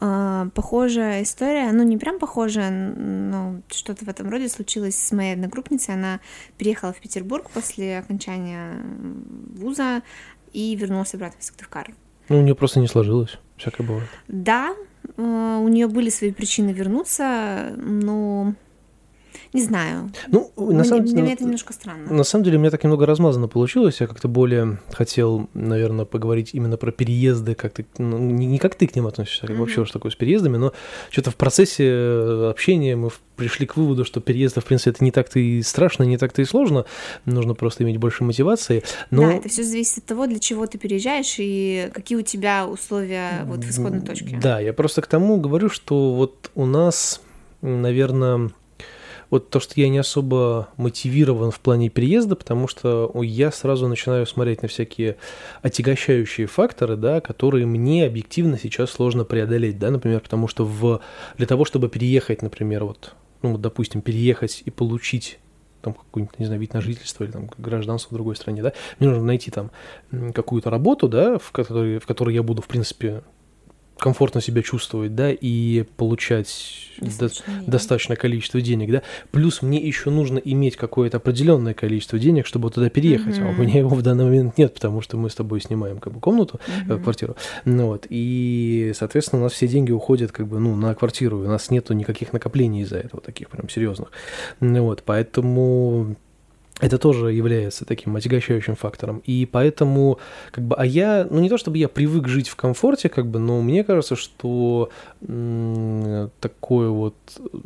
э, похожая история, ну не прям похожая, но что-то в этом роде случилось с моей одногруппницей. Она переехала в Петербург после окончания вуза и вернулась обратно в Сыктывкар. Ну, у нее просто не сложилось, всякое бывает. Да, э, у нее были свои причины вернуться, но не знаю. Ну, на самом деле... Для меня это немножко странно. На самом деле, у меня так немного размазано получилось. Я как-то более хотел, наверное, поговорить именно про переезды, как ты, ну, не, не как ты к ним относишься, а как mm-hmm. вообще что такое с переездами, но что-то в процессе э, общения мы пришли к выводу, что переезды, в принципе, это не так-то и страшно, не так-то и сложно. Нужно просто иметь больше мотивации. Но... Да, это все зависит от того, для чего ты переезжаешь и какие у тебя условия вот в исходной точке. Да, я просто к тому говорю, что вот у нас, наверное, вот то, что я не особо мотивирован в плане переезда, потому что я сразу начинаю смотреть на всякие отягощающие факторы, да, которые мне объективно сейчас сложно преодолеть, да, например, потому что в, для того, чтобы переехать, например, вот, ну, вот, допустим, переехать и получить там какой-нибудь, не знаю, вид на жительство или там гражданство в другой стране, да, мне нужно найти там какую-то работу, да, в которой, в которой я буду, в принципе, комфортно себя чувствовать, да, и получать достаточно, до, достаточное количество денег, да. Плюс мне еще нужно иметь какое-то определенное количество денег, чтобы туда переехать. Mm-hmm. А у меня его в данный момент нет, потому что мы с тобой снимаем как бы комнату, mm-hmm. квартиру. Ну, вот. И, соответственно, у нас все деньги уходят как бы, ну, на квартиру. У нас нету никаких накоплений из-за этого, таких прям серьезных. Ну, вот. Поэтому это тоже является таким отягощающим фактором. И поэтому, как бы, а я, ну не то чтобы я привык жить в комфорте, как бы, но мне кажется, что м- такое вот,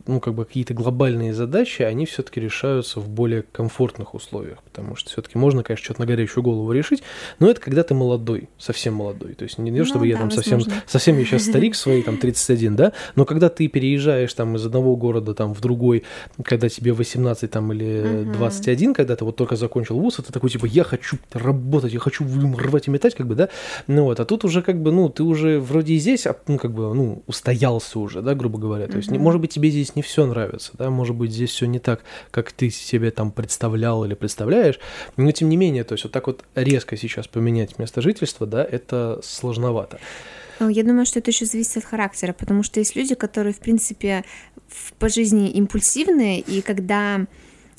ну как бы какие-то глобальные задачи, они все-таки решаются в более комфортных условиях, потому что все-таки можно, конечно, что-то на горячую голову решить, но это когда ты молодой, совсем молодой. То есть не, не ну, чтобы да, я там совсем, совсем я сейчас старик свои там 31, да, но когда ты переезжаешь там из одного города там в другой, когда тебе 18 там или 21, когда ты вот только закончил вуз, это такой, типа, я хочу работать, я хочу рвать и метать, как бы, да, ну вот, а тут уже, как бы, ну, ты уже вроде и здесь, а, ну, как бы, ну, устоялся уже, да, грубо говоря, то есть, mm-hmm. может быть, тебе здесь не все нравится, да, может быть, здесь все не так, как ты себе там представлял или представляешь, но тем не менее, то есть, вот так вот резко сейчас поменять место жительства, да, это сложновато. Ну, я думаю, что это еще зависит от характера, потому что есть люди, которые, в принципе, по жизни импульсивные, и когда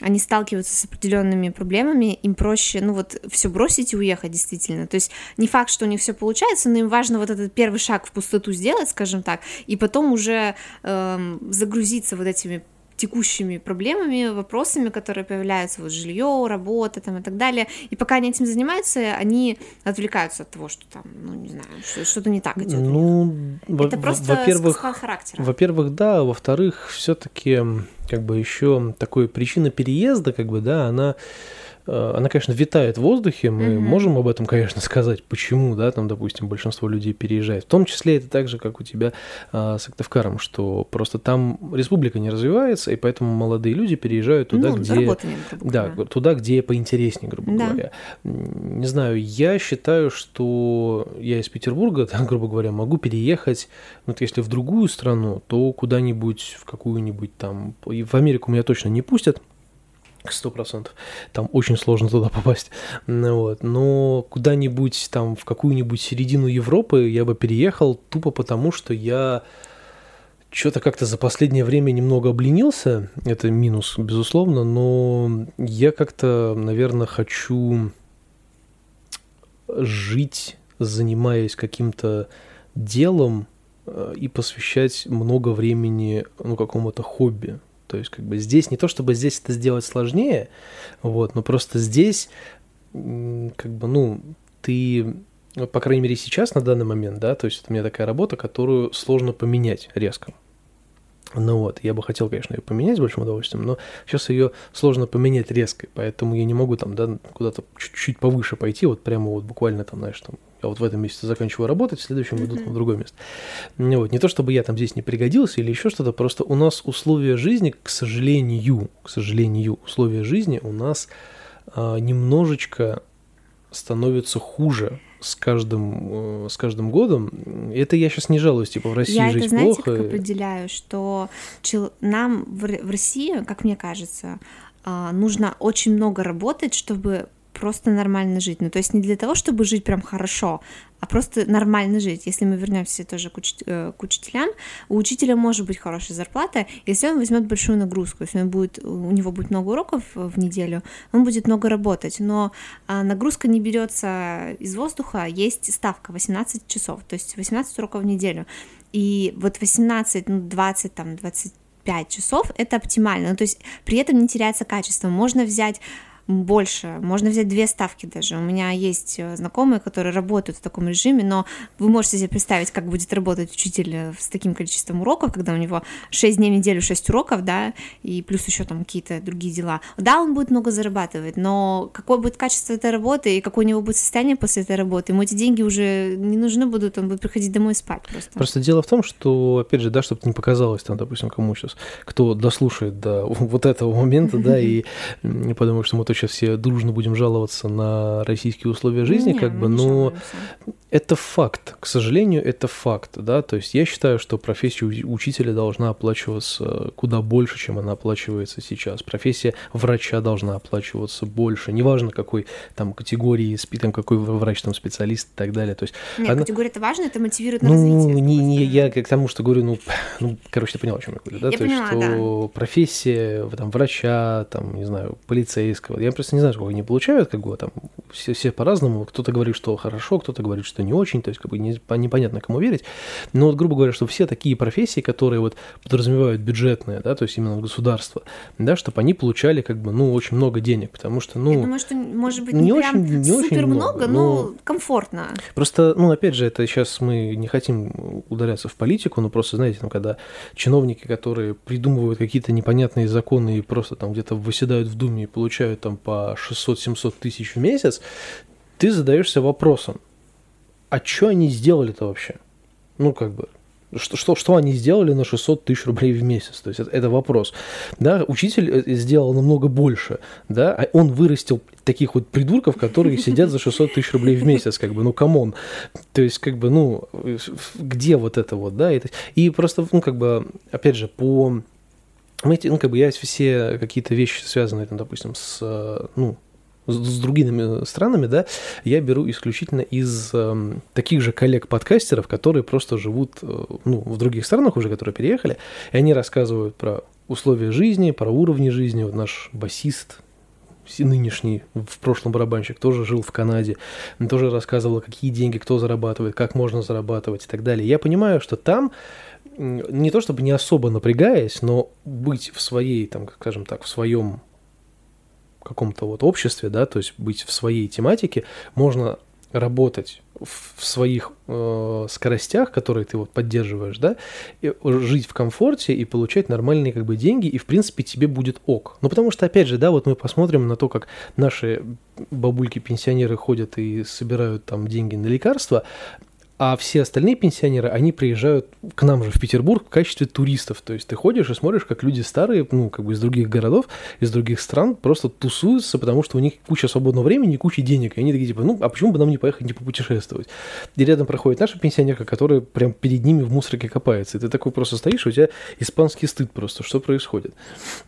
они сталкиваются с определенными проблемами, им проще, ну вот, все бросить и уехать действительно. То есть не факт, что у них все получается, но им важно вот этот первый шаг в пустоту сделать, скажем так, и потом уже эм, загрузиться вот этими текущими проблемами, вопросами, которые появляются, вот жилье, работа там и так далее. И пока они этим занимаются, они отвлекаются от того, что там, ну не знаю, что-то не так идет. Ну, это просто во-первых, характера. Во-первых, да, во-вторых, все-таки как бы еще такой причина переезда, как бы, да, она она, конечно, витает в воздухе, мы mm-hmm. можем об этом, конечно, сказать, почему, да, там, допустим, большинство людей переезжает. В том числе это так же, как у тебя а, с Актывкаром, что просто там республика не развивается, и поэтому молодые люди переезжают туда, ну, где... Да, туда, где поинтереснее, грубо да. говоря. Не знаю, я считаю, что я из Петербурга, да, грубо говоря, могу переехать, вот если в другую страну, то куда-нибудь, в какую-нибудь там... В Америку меня точно не пустят, Сто процентов. Там очень сложно туда попасть. Ну вот. Но куда-нибудь там в какую-нибудь середину Европы я бы переехал тупо потому, что я что-то как-то за последнее время немного обленился. Это минус, безусловно, но я как-то, наверное, хочу жить, занимаясь каким-то делом э, и посвящать много времени ну, какому-то хобби. То есть, как бы здесь не то, чтобы здесь это сделать сложнее, вот, но просто здесь, как бы, ну, ты, по крайней мере, сейчас, на данный момент, да, то есть это у меня такая работа, которую сложно поменять резко. Ну вот, я бы хотел, конечно, ее поменять с большим удовольствием, но сейчас ее сложно поменять резко, поэтому я не могу там, да, куда-то чуть-чуть повыше пойти, вот прямо вот буквально там, знаешь, там, я вот в этом месяце заканчиваю работать, в следующем mm-hmm. иду в другое место. Ну вот, не то, чтобы я там здесь не пригодился или еще что-то, просто у нас условия жизни, к сожалению, к сожалению, условия жизни у нас а, немножечко становятся хуже с каждым, э, с каждым годом. Это я сейчас не жалуюсь, типа в России я жить это, знаете, плохо. Я как определяю, что нам в России, как мне кажется, а, нужно очень много работать, чтобы просто нормально жить. Ну, то есть не для того, чтобы жить прям хорошо, а просто нормально жить. Если мы вернемся тоже к, уч- э, к учителям, у учителя может быть хорошая зарплата, если он возьмет большую нагрузку, если он будет, у него будет много уроков в неделю, он будет много работать, но а, нагрузка не берется из воздуха, есть ставка 18 часов, то есть 18 уроков в неделю. И вот 18, ну, 20, там, 25 часов это оптимально. Ну, то есть при этом не теряется качество. Можно взять больше, можно взять две ставки даже. У меня есть э, знакомые, которые работают в таком режиме, но вы можете себе представить, как будет работать учитель э, с таким количеством уроков, когда у него 6 дней в неделю 6 уроков, да, и плюс еще там какие-то другие дела. Да, он будет много зарабатывать, но какое будет качество этой работы и какое у него будет состояние после этой работы, ему эти деньги уже не нужны будут, он будет приходить домой спать просто. Просто дело в том, что, опять же, да, чтобы не показалось там, допустим, кому сейчас, кто дослушает до вот этого момента, да, и не подумает, что мы то сейчас все дружно будем жаловаться на российские условия жизни, Не, как бы, но это факт. К сожалению, это факт, да. То есть я считаю, что профессия учителя должна оплачиваться куда больше, чем она оплачивается сейчас. Профессия врача должна оплачиваться больше. Неважно, какой там категории, спи- там, какой врач, там, специалист и так далее. То есть Нет, она- категория это важно, это мотивирует на ну, развитие. не, не, я к тому, что говорю, ну, ну, короче, ты понял, о чем я говорю, да? Я То есть, поняла, что профессия, там, врача, там, не знаю, полицейского, я просто не знаю, сколько они получают, как бы, там, все, все по-разному, кто-то говорит, что хорошо, кто-то говорит, что не очень, то есть, как бы, не- по- непонятно, кому верить, но вот, грубо говоря, что все такие профессии, которые вот подразумевают бюджетные, да, то есть, именно государство, да, чтобы они получали, как бы, ну, очень много денег, потому что, ну... Я думаю, что, может быть, не не, очень- прям не очень супер много, много, но комфортно. Просто, ну, опять же, это сейчас мы не хотим ударяться в политику, но просто, знаете, там, когда чиновники, которые придумывают какие-то непонятные законы и просто там где-то выседают в Думе и получают там по 600-700 тысяч в месяц, ты задаешься вопросом, а что они сделали-то вообще? Ну, как бы, что, что, что они сделали на 600 тысяч рублей в месяц? То есть это, это вопрос. Да, учитель э, сделал намного больше, да, а он вырастил таких вот придурков, которые сидят за 600 тысяч рублей в месяц, как бы, ну, come on. То есть, как бы, ну, э, где вот это вот, да? И просто, ну, как бы, опять же, по... мы эти, Ну, как бы я все какие-то вещи, связанные, там, допустим, с, э, ну, с, другими странами, да, я беру исключительно из эм, таких же коллег-подкастеров, которые просто живут, э, ну, в других странах уже, которые переехали, и они рассказывают про условия жизни, про уровни жизни. Вот наш басист, нынешний, в прошлом барабанщик, тоже жил в Канаде, тоже рассказывал, какие деньги кто зарабатывает, как можно зарабатывать и так далее. Я понимаю, что там не то чтобы не особо напрягаясь, но быть в своей, там, скажем так, в своем каком-то вот обществе, да, то есть быть в своей тематике, можно работать в своих э, скоростях, которые ты вот поддерживаешь, да, и жить в комфорте и получать нормальные как бы деньги, и в принципе тебе будет ок. Ну потому что опять же, да, вот мы посмотрим на то, как наши бабульки-пенсионеры ходят и собирают там деньги на лекарства, а все остальные пенсионеры, они приезжают к нам же в Петербург в качестве туристов. То есть ты ходишь и смотришь, как люди старые, ну, как бы из других городов, из других стран просто тусуются, потому что у них куча свободного времени куча денег. И они такие, типа, ну, а почему бы нам не поехать, не попутешествовать? И рядом проходит наша пенсионерка, которая прям перед ними в мусорке копается. И ты такой просто стоишь, и у тебя испанский стыд просто, что происходит.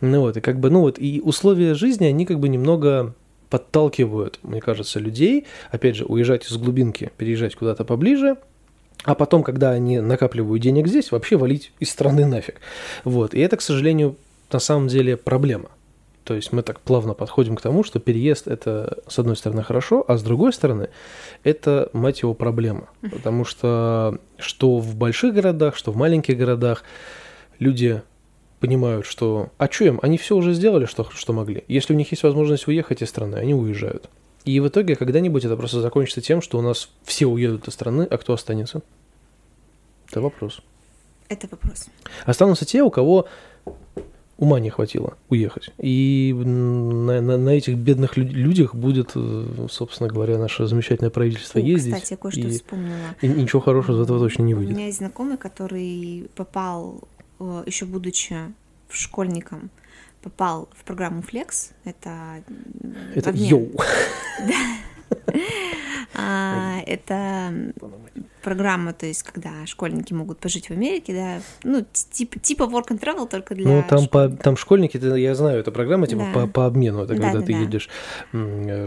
Ну вот, и как бы, ну вот, и условия жизни, они как бы немного подталкивают, мне кажется, людей, опять же, уезжать из глубинки, переезжать куда-то поближе, а потом, когда они накапливают денег здесь, вообще валить из страны нафиг. Вот. И это, к сожалению, на самом деле проблема. То есть мы так плавно подходим к тому, что переезд это, с одной стороны, хорошо, а с другой стороны, это, мать его, проблема. Потому что что в больших городах, что в маленьких городах люди понимают, что а что им, они все уже сделали, что, что могли. Если у них есть возможность уехать из страны, они уезжают. И в итоге когда-нибудь это просто закончится тем, что у нас все уедут из страны, а кто останется? Это вопрос. Это вопрос. Останутся те, у кого ума не хватило уехать. И на, на- на этих бедных лю- людях будет, э, собственно говоря, наше замечательное правительство О, ездить. Кстати, я кое-что и, вспомнила. и ничего хорошего из этого точно не У выйдет. меня есть знакомый, который попал, еще будучи школьником, попал в программу Flex. Это, Это йоу. А, это программа, то есть, когда школьники могут пожить в Америке, да, ну, типа, типа work and travel, только для Ну, там, по, там школьники, я знаю, это программа типа да. по, по обмену, это да, когда да, ты да. едешь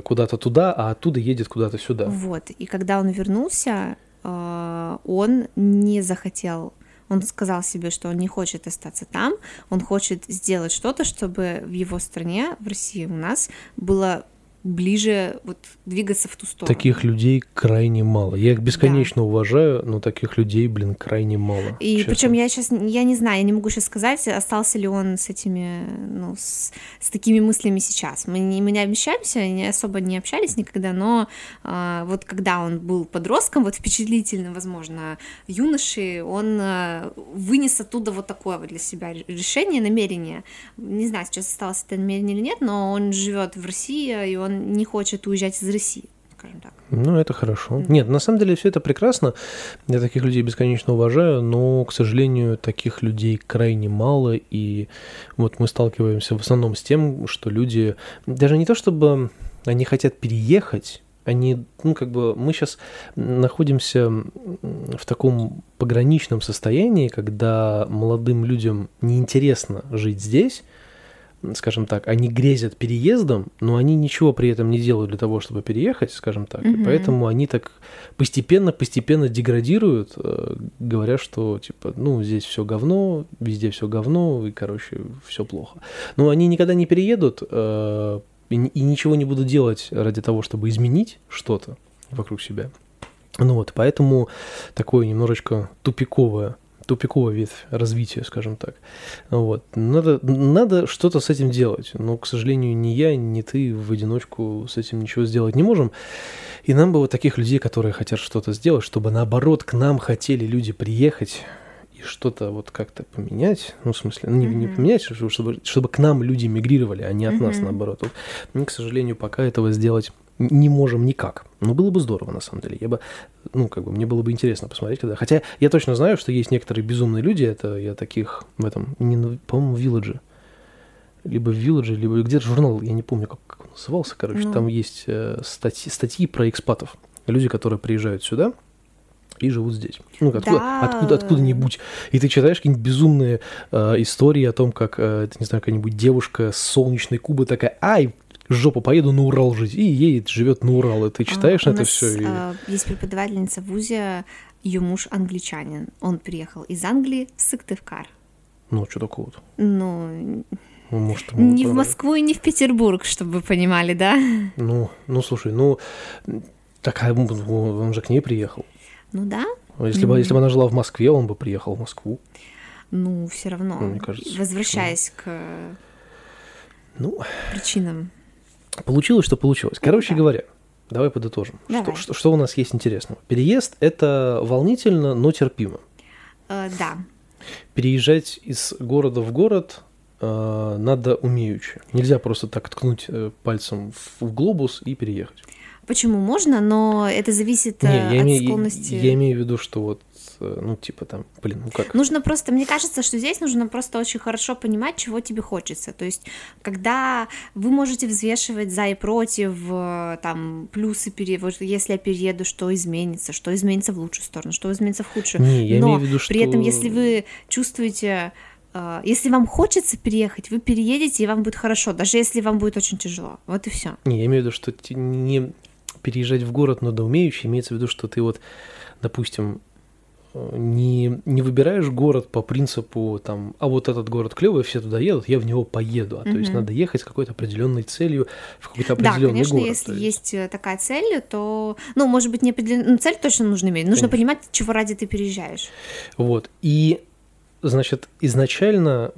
куда-то туда, а оттуда едет куда-то сюда. Вот, и когда он вернулся, а, он не захотел он сказал себе, что он не хочет остаться там, он хочет сделать что-то, чтобы в его стране, в России у нас, было ближе вот двигаться в ту сторону. Таких людей крайне мало. Я их бесконечно да. уважаю, но таких людей, блин, крайне мало. И причем я сейчас, я не знаю, я не могу сейчас сказать, остался ли он с этими, ну, с, с такими мыслями сейчас. Мы не, мы не общаемся, не особо не общались никогда, но а, вот когда он был подростком, вот впечатлительным, возможно, юношей, он а, вынес оттуда вот такое вот для себя решение, намерение. Не знаю, сейчас осталось это намерение или нет, но он живет в России, и он он не хочет уезжать из России скажем так. Ну, это хорошо. Mm. Нет, на самом деле все это прекрасно. Я таких людей бесконечно уважаю, но, к сожалению, таких людей крайне мало. И вот мы сталкиваемся в основном с тем, что люди даже не то чтобы они хотят переехать, они, ну, как бы, мы сейчас находимся в таком пограничном состоянии, когда молодым людям неинтересно жить здесь, скажем так, они грезят переездом, но они ничего при этом не делают для того, чтобы переехать, скажем так. Угу. И поэтому они так постепенно-постепенно деградируют, э, говоря, что типа, ну, здесь все говно, везде все говно, и, короче, все плохо. Но они никогда не переедут э, и, и ничего не будут делать ради того, чтобы изменить что-то вокруг себя. Ну вот, поэтому такое немножечко тупиковое тупиковая ветвь развития, скажем так. Вот. Надо, надо что-то с этим делать, но, к сожалению, ни я, ни ты в одиночку с этим ничего сделать не можем. И нам бы вот таких людей, которые хотят что-то сделать, чтобы наоборот к нам хотели люди приехать и что-то вот как-то поменять, ну, в смысле, ну, не, mm-hmm. не поменять, чтобы, чтобы к нам люди мигрировали, а не от mm-hmm. нас наоборот. Вот, мы, к сожалению, пока этого сделать не можем никак. Но было бы здорово, на самом деле. Я бы, ну, как бы, мне было бы интересно посмотреть, когда... Хотя я точно знаю, что есть некоторые безумные люди, это я таких в этом, не, по-моему, в Вилладже. Либо в Вилладже, либо где-то журнал, я не помню, как, как он назывался, короче. Ну. Там есть э, статьи, статьи про экспатов. Люди, которые приезжают сюда, и живут здесь. Ну, откуда, да. откуда, откуда-нибудь. И ты читаешь какие-нибудь безумные э, истории о том, как, э, не знаю, какая-нибудь девушка с солнечной Кубы такая, ай, жопу поеду на Урал жить, и едет, живет на Урал, и ты читаешь а, это все. И... А, есть преподавательница в ВУЗе, ее муж англичанин, он приехал из Англии в Сыктывкар. Ну, что такого-то? Ну, ну может, не в Москву и не в Петербург, чтобы вы понимали, да? Ну, ну, слушай, ну, такая, он же к ней приехал. Ну да. Если, mm-hmm. бы, если бы она жила в Москве, он бы приехал в Москву. Ну, все равно. Ну, мне кажется. Возвращаясь что... к ну, причинам. Получилось, что получилось. Короче да. говоря, давай подытожим. Давай. Что, что, что у нас есть интересного? Переезд – это волнительно, но терпимо. Э, да. Переезжать из города в город э, надо умеючи. Нельзя просто так ткнуть э, пальцем в, в глобус и переехать. Почему можно, но это зависит Не, я от имею, склонности. Я, я имею в виду, что вот Э, ну, типа там, блин, ну как? Нужно просто, мне кажется, что здесь нужно просто очень хорошо понимать, чего тебе хочется. То есть, когда вы можете взвешивать за и против, э, там, плюсы, вот если я перееду, что изменится, что изменится в лучшую сторону, что изменится в худшую. Не, я Но имею в виду, что... при этом, если вы чувствуете э, если вам хочется переехать, вы переедете, и вам будет хорошо, даже если вам будет очень тяжело. Вот и все. Не, я имею в виду, что не переезжать в город надо умеющий, имеется в виду, что ты вот, допустим, не, не выбираешь город по принципу там, а вот этот город клевый, все туда едут, я в него поеду. А mm-hmm. то есть надо ехать с какой-то определенной целью в какой-то определенный да, конечно, город. если есть. есть э, такая цель, то, ну, может быть, не определенную ну, цель точно нужно иметь. Нужно конечно. понимать, чего ради ты переезжаешь. Вот. И Значит, изначально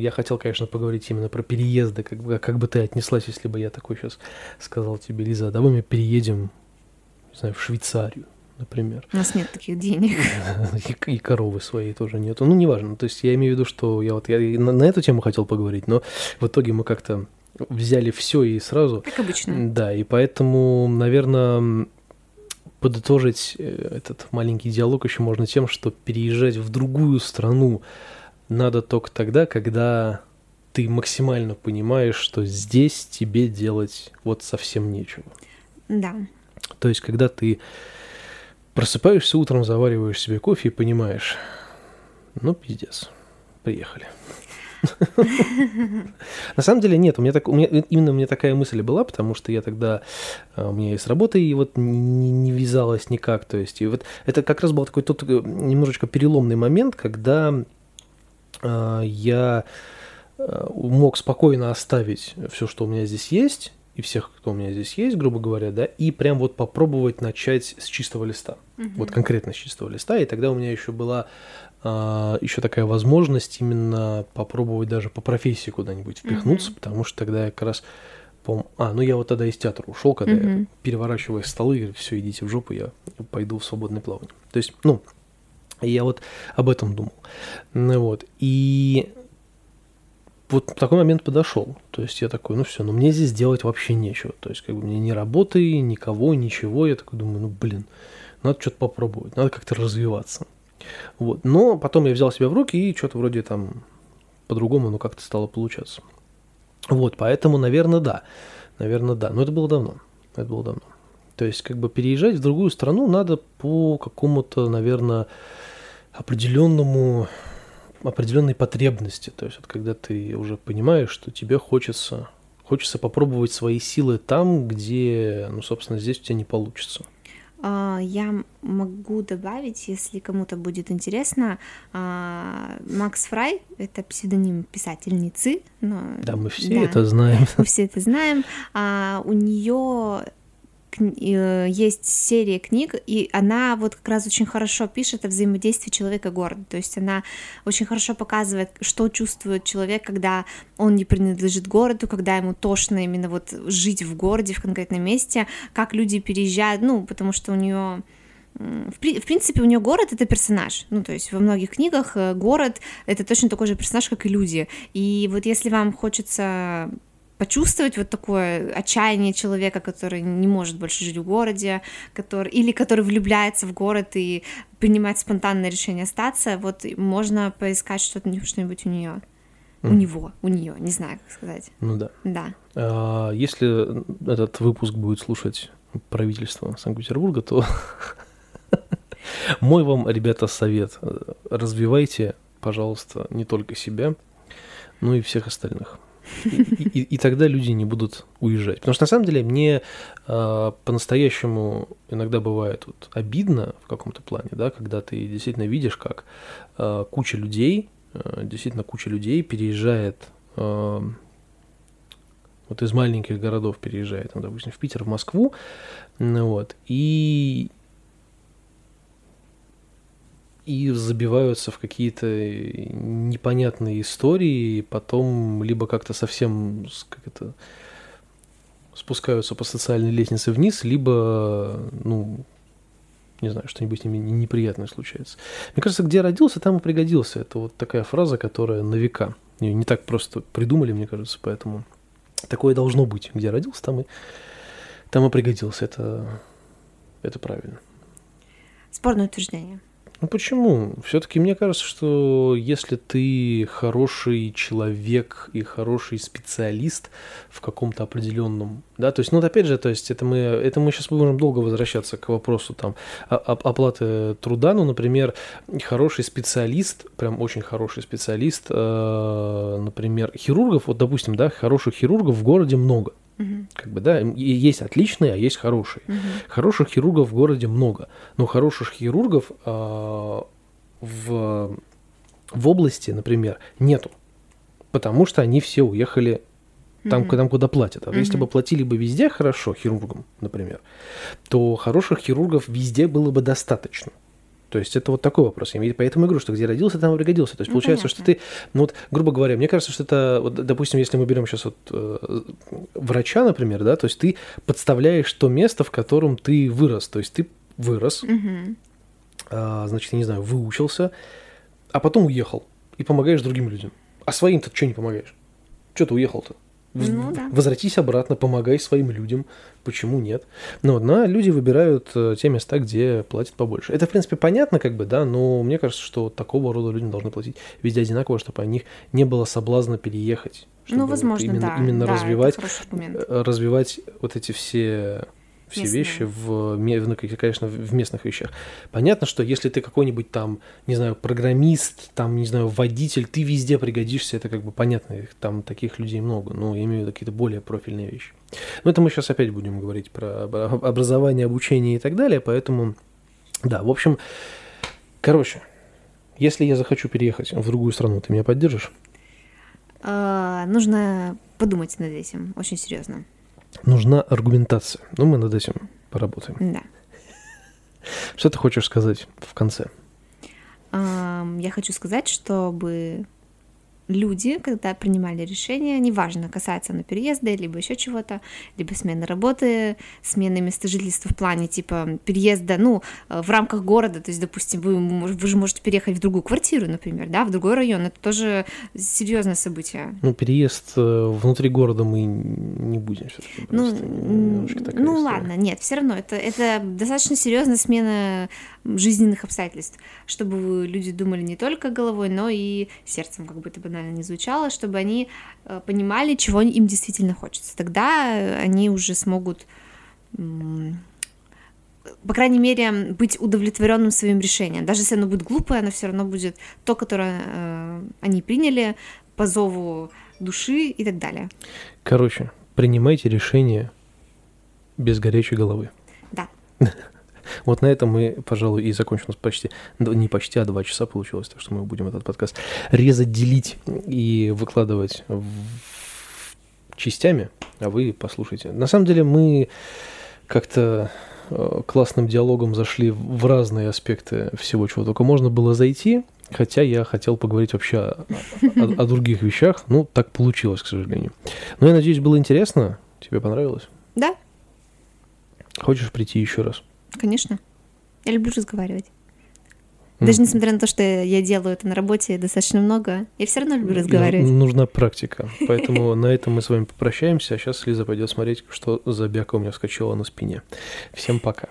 я хотел, конечно, поговорить именно про переезды, как бы, как бы ты отнеслась, если бы я такой сейчас сказал тебе, Лиза, давай мы переедем, не знаю, в Швейцарию например. У нас нет таких денег. И, и коровы своей тоже нету. Ну, неважно. То есть я имею в виду, что я вот я на, на эту тему хотел поговорить, но в итоге мы как-то взяли все и сразу. Как обычно. Да, и поэтому, наверное, подытожить э, этот маленький диалог еще можно тем, что переезжать в другую страну надо только тогда, когда ты максимально понимаешь, что здесь тебе делать вот совсем нечего. Да. То есть, когда ты просыпаешься утром, завариваешь себе кофе и понимаешь, ну, пиздец, приехали. На самом деле нет, у меня, так, у меня именно у меня такая мысль была, потому что я тогда а, у меня и с работой и вот не, не вязалось никак, то есть и вот это как раз был такой тот э, немножечко переломный момент, когда э, я мог спокойно оставить все, что у меня здесь есть, и всех, кто у меня здесь есть, грубо говоря, да, и прям вот попробовать начать с чистого листа, угу. вот конкретно с чистого листа, и тогда у меня еще была а, еще такая возможность именно попробовать даже по профессии куда-нибудь впихнуться, mm-hmm. потому что тогда я как раз пом... А, ну я вот тогда из театра ушел, когда mm-hmm. я переворачивая столы, и все, идите в жопу, я пойду в свободное плавание. То есть, ну, я вот об этом думал. Ну, вот. И вот такой момент подошел. То есть я такой, ну все, ну мне здесь делать вообще нечего. То есть как бы мне ни работы, никого, ничего. Я такой думаю, ну блин, надо что-то попробовать, надо как-то развиваться. Вот. Но потом я взял себя в руки и что-то вроде там по-другому, ну как-то стало получаться. Вот, поэтому, наверное, да. Наверное, да. Но это было давно. Это было давно. То есть, как бы переезжать в другую страну надо по какому-то, наверное, определенному определенной потребности. То есть, вот когда ты уже понимаешь, что тебе хочется, хочется попробовать свои силы там, где, ну, собственно, здесь у тебя не получится. А, я могу добавить, если кому-то будет интересно, а, Макс Фрай — это псевдоним писательницы. Но... Да, мы все да, это знаем. Мы все это знаем. А у нее есть серия книг, и она вот как раз очень хорошо пишет о взаимодействии человека и города. То есть она очень хорошо показывает, что чувствует человек, когда он не принадлежит городу, когда ему тошно именно вот жить в городе, в конкретном месте, как люди переезжают, ну, потому что у нее в, принципе, у нее город это персонаж. Ну, то есть во многих книгах э, город это точно такой же персонаж, как и люди. И вот если вам хочется почувствовать вот такое отчаяние человека, который не может больше жить в городе, который, или который влюбляется в город и принимает спонтанное решение остаться, вот можно поискать что-то, что-нибудь у нее. Mm. У него, у нее, не знаю, как сказать. Ну да. Да. А, если этот выпуск будет слушать правительство Санкт-Петербурга, то мой вам, ребята, совет. Развивайте, пожалуйста, не только себя, но и всех остальных. И, и, тогда люди не будут уезжать. Потому что на самом деле мне э, по-настоящему иногда бывает вот, обидно в каком-то плане, да, когда ты действительно видишь, как э, куча людей, э, действительно куча людей переезжает э, вот из маленьких городов переезжает, там, допустим, в Питер, в Москву, вот, и и забиваются в какие-то непонятные истории, и потом либо как-то совсем как это, спускаются по социальной лестнице вниз, либо, ну, не знаю, что-нибудь с ними неприятное случается. Мне кажется, где родился, там и пригодился. Это вот такая фраза, которая на века. Ее не так просто придумали, мне кажется, поэтому такое должно быть. Где родился, там и, там и пригодился. Это, это правильно. Спорное утверждение. Ну почему? Все-таки мне кажется, что если ты хороший человек и хороший специалист в каком-то определенном, да, то есть, ну, опять же, то есть, это мы, это мы сейчас будем долго возвращаться к вопросу там оплаты труда, ну, например, хороший специалист, прям очень хороший специалист, э, например, хирургов, вот, допустим, да, хороших хирургов в городе много, Угу. Как бы, да, есть отличные, а есть хорошие. Угу. Хороших хирургов в городе много, но хороших хирургов э, в, в области, например, нету, потому что они все уехали там, угу. там куда платят. А угу. если бы платили бы везде хорошо хирургам, например, то хороших хирургов везде было бы достаточно. То есть это вот такой вопрос. Я поэтому я говорю, что где родился, там и пригодился. То есть ну, получается, понятно. что ты, ну вот, грубо говоря, мне кажется, что это, вот, допустим, если мы берем сейчас вот э, врача, например, да, то есть ты подставляешь то место, в котором ты вырос. То есть ты вырос, угу. а, значит, я не знаю, выучился, а потом уехал и помогаешь другим людям. А своим-то что не помогаешь? Что ты уехал-то? Ну, да. Возвратись обратно, помогай своим людям. Почему нет? Но, но люди выбирают э, те места, где платят побольше. Это, в принципе, понятно, как бы, да, но мне кажется, что такого рода людям должны платить везде одинаково, чтобы о них не было соблазна переехать. Ну, возможно, именно, да. Именно да, развивать, э, развивать вот эти все все Местные. вещи в, ну, конечно, в местных вещах. Понятно, что если ты какой-нибудь там, не знаю, программист, там, не знаю, водитель, ты везде пригодишься, это как бы понятно, их там таких людей много, но я имею в виду какие-то более профильные вещи. Но это мы сейчас опять будем говорить про об- образование, обучение и так далее, поэтому, да, в общем, короче, если я захочу переехать в другую страну, ты меня поддержишь? А, нужно подумать над этим очень серьезно. Нужна аргументация. Ну, мы над этим поработаем. Да. Что ты хочешь сказать в конце? Я хочу сказать, чтобы люди, когда принимали решение, неважно, касается оно переезда, либо еще чего-то, либо смены работы, смены места жительства в плане типа переезда, ну, э, в рамках города, то есть, допустим, вы, вы же можете переехать в другую квартиру, например, да, в другой район, это тоже серьезное событие. Ну, переезд э, внутри города мы не будем все-таки. Ну, ну ладно, нет, все равно это, это достаточно серьезная смена жизненных обстоятельств, чтобы люди думали не только головой, но и сердцем, как бы это банально не звучало, чтобы они э, понимали, чего им действительно хочется. Тогда они уже смогут, по крайней мере, быть удовлетворенным своим решением. Даже если оно будет глупое, оно все равно будет то, которое э, они приняли по зову души и так далее. Короче, принимайте решение без горячей головы. Да. Вот на этом мы, пожалуй, и закончим. У нас почти, не почти, а два часа получилось, так что мы будем этот подкаст резать, делить и выкладывать в- частями, а вы послушайте. На самом деле мы как-то э, классным диалогом зашли в разные аспекты всего, чего только можно было зайти, хотя я хотел поговорить вообще о, о- о других вещах, ну, так получилось, к сожалению. Но я надеюсь, было интересно, тебе понравилось? Да, Хочешь прийти еще раз? Конечно. Я люблю разговаривать. Даже несмотря на то, что я делаю это на работе достаточно много, я все равно люблю разговаривать. Ну, Нужна практика. Поэтому на этом мы с вами попрощаемся. А сейчас Лиза пойдет смотреть, что за бяка у меня вскочила на спине. Всем пока.